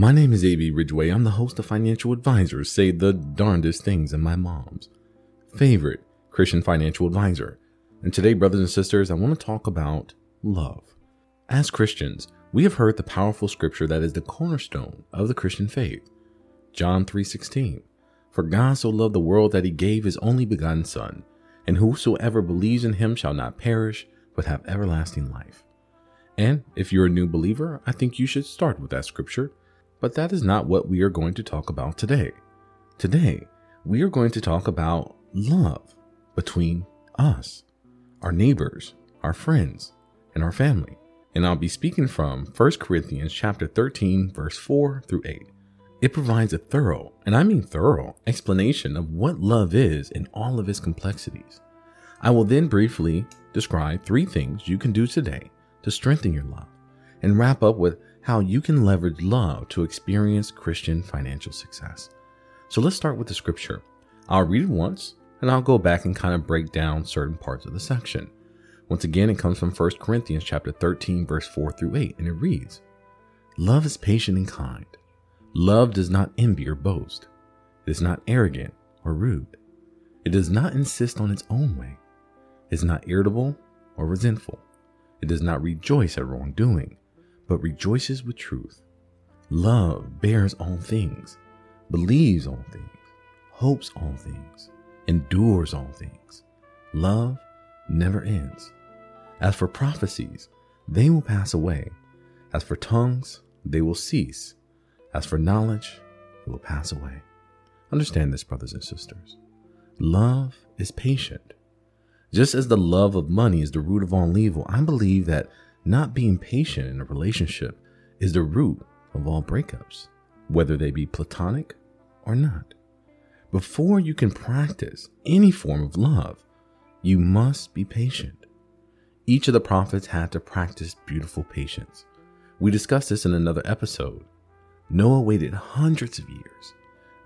My name is A.B. Ridgeway. I'm the host of Financial Advisors Say the Darndest Things in My Mom's favorite Christian financial advisor. And today, brothers and sisters, I want to talk about love. As Christians, we have heard the powerful scripture that is the cornerstone of the Christian faith. John 3:16. For God so loved the world that he gave his only begotten son, and whosoever believes in him shall not perish, but have everlasting life. And if you're a new believer, I think you should start with that scripture but that is not what we are going to talk about today. Today, we are going to talk about love between us, our neighbors, our friends, and our family. And I'll be speaking from 1 Corinthians chapter 13 verse 4 through 8. It provides a thorough, and I mean thorough, explanation of what love is in all of its complexities. I will then briefly describe three things you can do today to strengthen your love and wrap up with how you can leverage love to experience Christian financial success. So let's start with the scripture. I'll read it once and I'll go back and kind of break down certain parts of the section. Once again, it comes from 1 Corinthians chapter 13 verse 4 through 8 and it reads, Love is patient and kind. Love does not envy or boast. It is not arrogant or rude. It does not insist on its own way. It is not irritable or resentful. It does not rejoice at wrongdoing but rejoices with truth. Love bears all things, believes all things, hopes all things, endures all things. Love never ends. As for prophecies, they will pass away. As for tongues, they will cease. As for knowledge, it will pass away. Understand this, brothers and sisters. Love is patient. Just as the love of money is the root of all evil, I believe that not being patient in a relationship is the root of all breakups, whether they be platonic or not. Before you can practice any form of love, you must be patient. Each of the prophets had to practice beautiful patience. We discussed this in another episode. Noah waited hundreds of years.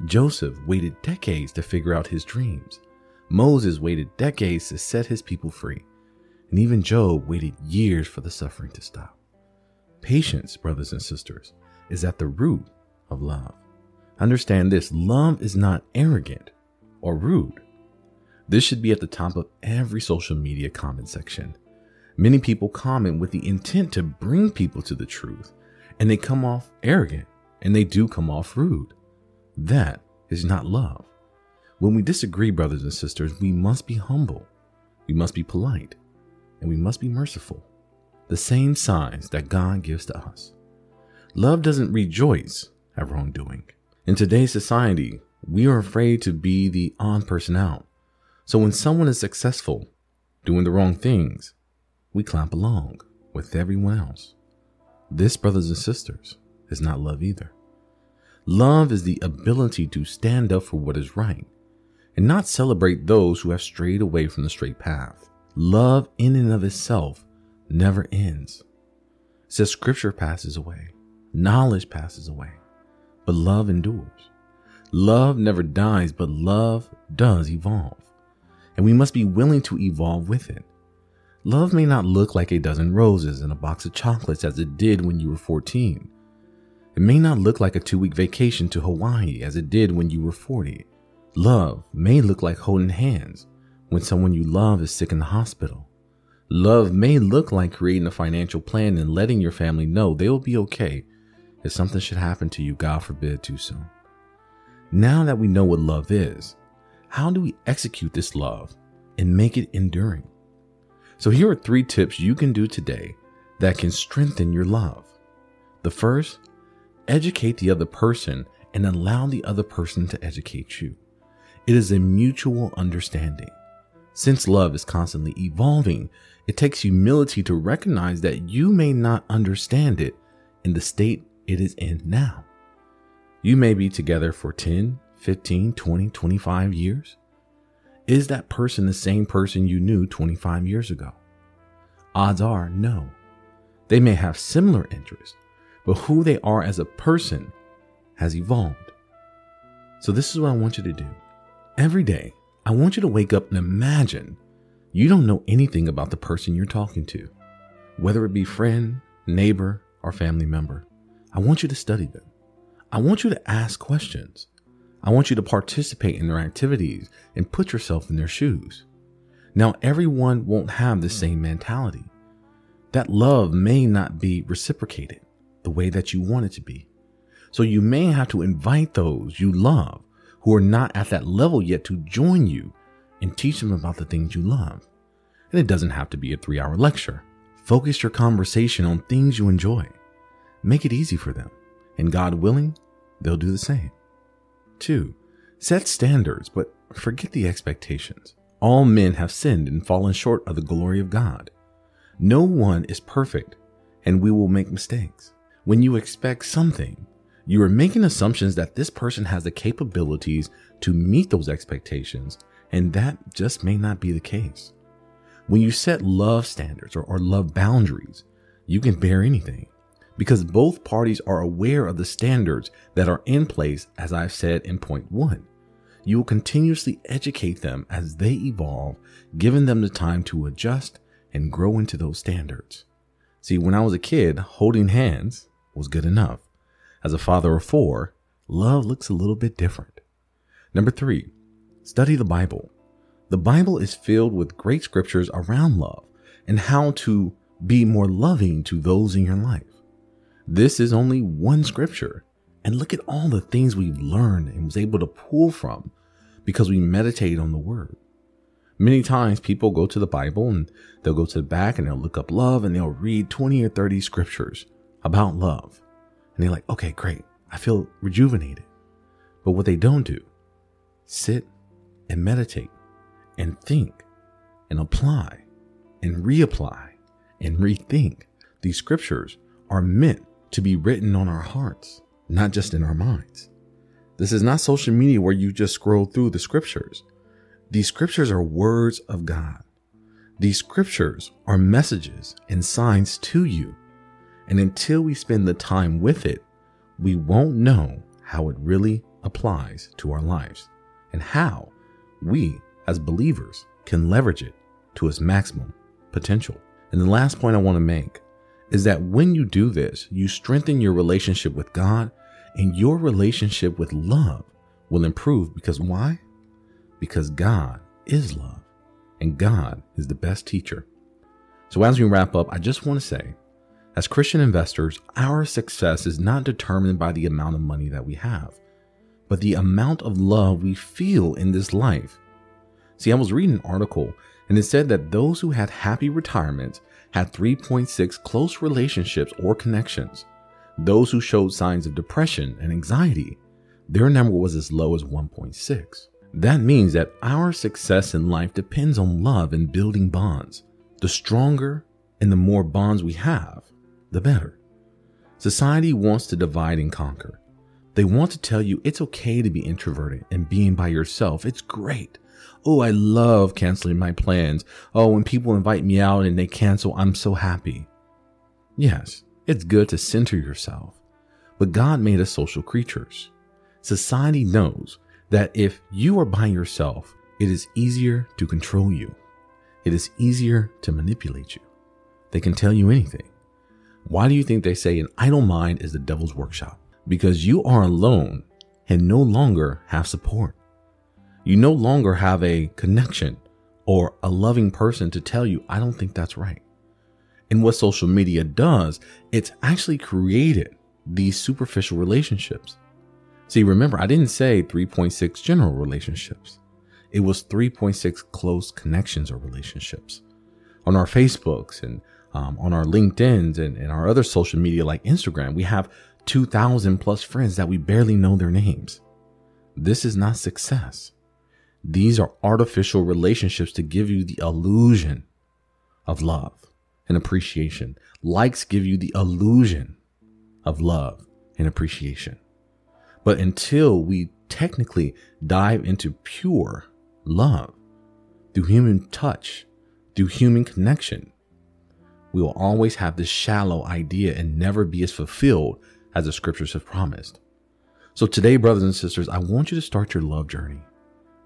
Joseph waited decades to figure out his dreams. Moses waited decades to set his people free. And even Job waited years for the suffering to stop. Patience, brothers and sisters, is at the root of love. Understand this love is not arrogant or rude. This should be at the top of every social media comment section. Many people comment with the intent to bring people to the truth, and they come off arrogant and they do come off rude. That is not love. When we disagree, brothers and sisters, we must be humble. We must be polite and we must be merciful. The same signs that God gives to us. Love doesn't rejoice at wrongdoing. In today's society, we are afraid to be the odd person out. So when someone is successful doing the wrong things, we clap along with everyone else. This, brothers and sisters, is not love either. Love is the ability to stand up for what is right and not celebrate those who have strayed away from the straight path. Love in and of itself never ends. It says scripture passes away, knowledge passes away, but love endures. Love never dies, but love does evolve. And we must be willing to evolve with it. Love may not look like a dozen roses and a box of chocolates as it did when you were 14. It may not look like a two week vacation to Hawaii as it did when you were 40. Love may look like holding hands when someone you love is sick in the hospital. Love may look like creating a financial plan and letting your family know they will be okay if something should happen to you, God forbid, too soon. Now that we know what love is, how do we execute this love and make it enduring? So, here are three tips you can do today that can strengthen your love. The first, educate the other person and allow the other person to educate you. It is a mutual understanding. Since love is constantly evolving, it takes humility to recognize that you may not understand it in the state it is in now. You may be together for 10, 15, 20, 25 years. Is that person the same person you knew 25 years ago? Odds are no. They may have similar interests, but who they are as a person has evolved. So, this is what I want you to do. Every day, I want you to wake up and imagine you don't know anything about the person you're talking to, whether it be friend, neighbor, or family member. I want you to study them. I want you to ask questions. I want you to participate in their activities and put yourself in their shoes. Now, everyone won't have the same mentality. That love may not be reciprocated the way that you want it to be. So you may have to invite those you love who are not at that level yet to join you and teach them about the things you love. And it doesn't have to be a three hour lecture. Focus your conversation on things you enjoy. Make it easy for them. And God willing, they'll do the same. Two, set standards, but forget the expectations. All men have sinned and fallen short of the glory of God. No one is perfect, and we will make mistakes. When you expect something, you are making assumptions that this person has the capabilities to meet those expectations, and that just may not be the case. When you set love standards or, or, love boundaries, you can bear anything because both parties are aware of the standards that are in place, as I've said in point one. You will continuously educate them as they evolve, giving them the time to adjust and grow into those standards. See, when I was a kid, holding hands was good enough. As a father of four, love looks a little bit different. Number three, study the Bible. The Bible is filled with great scriptures around love and how to be more loving to those in your life. This is only one scripture. And look at all the things we've learned and was able to pull from because we meditate on the word. Many times people go to the Bible and they'll go to the back and they'll look up love and they'll read 20 or 30 scriptures about love. And they're like, okay, great. I feel rejuvenated. But what they don't do, sit and meditate and think and apply and reapply and rethink. These scriptures are meant to be written on our hearts, not just in our minds. This is not social media where you just scroll through the scriptures. These scriptures are words of God. These scriptures are messages and signs to you. And until we spend the time with it, we won't know how it really applies to our lives and how we as believers can leverage it to its maximum potential. And the last point I want to make is that when you do this, you strengthen your relationship with God and your relationship with love will improve because why? Because God is love and God is the best teacher. So as we wrap up, I just want to say, as Christian investors, our success is not determined by the amount of money that we have, but the amount of love we feel in this life. See, I was reading an article and it said that those who had happy retirements had 3.6 close relationships or connections. Those who showed signs of depression and anxiety, their number was as low as 1.6. That means that our success in life depends on love and building bonds. The stronger and the more bonds we have, the better. Society wants to divide and conquer. They want to tell you it's okay to be introverted and being by yourself. It's great. Oh, I love canceling my plans. Oh, when people invite me out and they cancel, I'm so happy. Yes, it's good to center yourself, but God made us social creatures. Society knows that if you are by yourself, it is easier to control you. It is easier to manipulate you. They can tell you anything. Why do you think they say an idle mind is the devil's workshop? Because you are alone and no longer have support. You no longer have a connection or a loving person to tell you, I don't think that's right. And what social media does, it's actually created these superficial relationships. See, remember, I didn't say 3.6 general relationships. It was 3.6 close connections or relationships. On our Facebooks and um, on our LinkedIn's and, and our other social media like Instagram, we have 2,000 plus friends that we barely know their names. This is not success. These are artificial relationships to give you the illusion of love and appreciation. Likes give you the illusion of love and appreciation. But until we technically dive into pure love through human touch, through human connection, we will always have this shallow idea and never be as fulfilled as the scriptures have promised. So today, brothers and sisters, I want you to start your love journey.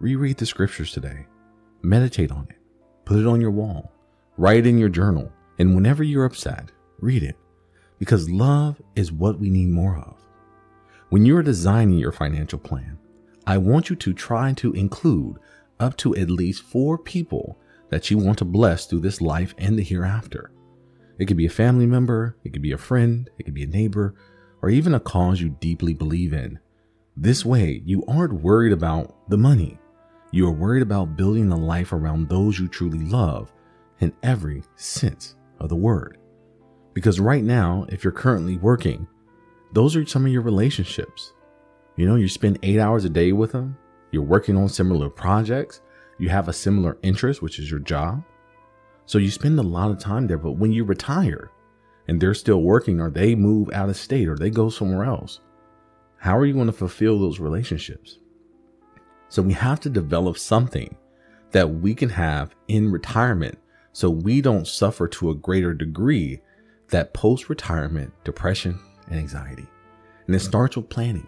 Reread the scriptures today. Meditate on it. Put it on your wall. Write it in your journal. And whenever you're upset, read it. Because love is what we need more of. When you're designing your financial plan, I want you to try to include up to at least four people that you want to bless through this life and the hereafter. It could be a family member, it could be a friend, it could be a neighbor, or even a cause you deeply believe in. This way, you aren't worried about the money. You are worried about building a life around those you truly love in every sense of the word. Because right now, if you're currently working, those are some of your relationships. You know, you spend eight hours a day with them, you're working on similar projects, you have a similar interest, which is your job. So you spend a lot of time there. But when you retire and they're still working, or they move out of state, or they go somewhere else, how are you going to fulfill those relationships? So we have to develop something that we can have in retirement so we don't suffer to a greater degree that post retirement depression and anxiety. And it starts with planning,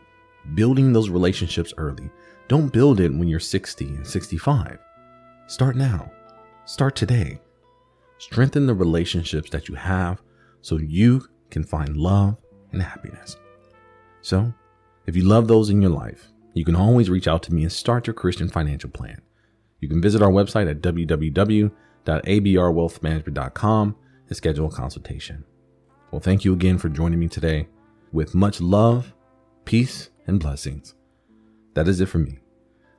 building those relationships early. Don't build it when you're 60 and 65. Start now. Start today. Strengthen the relationships that you have so you can find love and happiness. So, if you love those in your life, you can always reach out to me and start your Christian financial plan. You can visit our website at www.abrwealthmanagement.com and schedule a consultation. Well, thank you again for joining me today. With much love, peace, and blessings. That is it for me.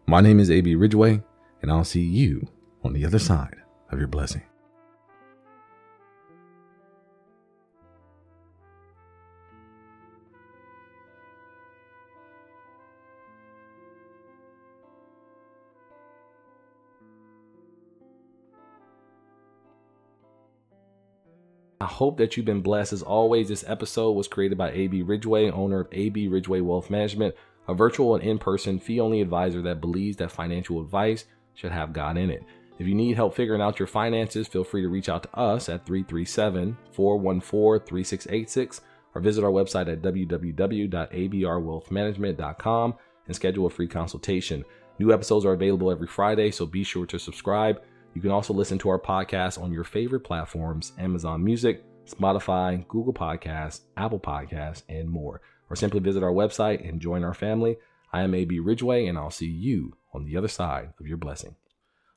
My name is AB Ridgeway, and I'll see you on the other side of your blessing. I hope that you've been blessed. As always, this episode was created by AB Ridgeway, owner of AB Ridgeway Wealth Management, a virtual and in person fee only advisor that believes that financial advice should have God in it. If you need help figuring out your finances, feel free to reach out to us at 337 414 3686 or visit our website at www.abrwealthmanagement.com and schedule a free consultation. New episodes are available every Friday, so be sure to subscribe. You can also listen to our podcast on your favorite platforms Amazon Music, Spotify, Google Podcasts, Apple Podcasts, and more. Or simply visit our website and join our family. I am AB Ridgeway, and I'll see you on the other side of your blessing.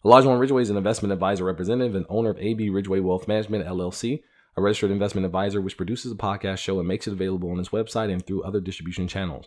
Elijah Ridgeway is an investment advisor representative and owner of AB Ridgeway Wealth Management, LLC, a registered investment advisor which produces a podcast show and makes it available on his website and through other distribution channels.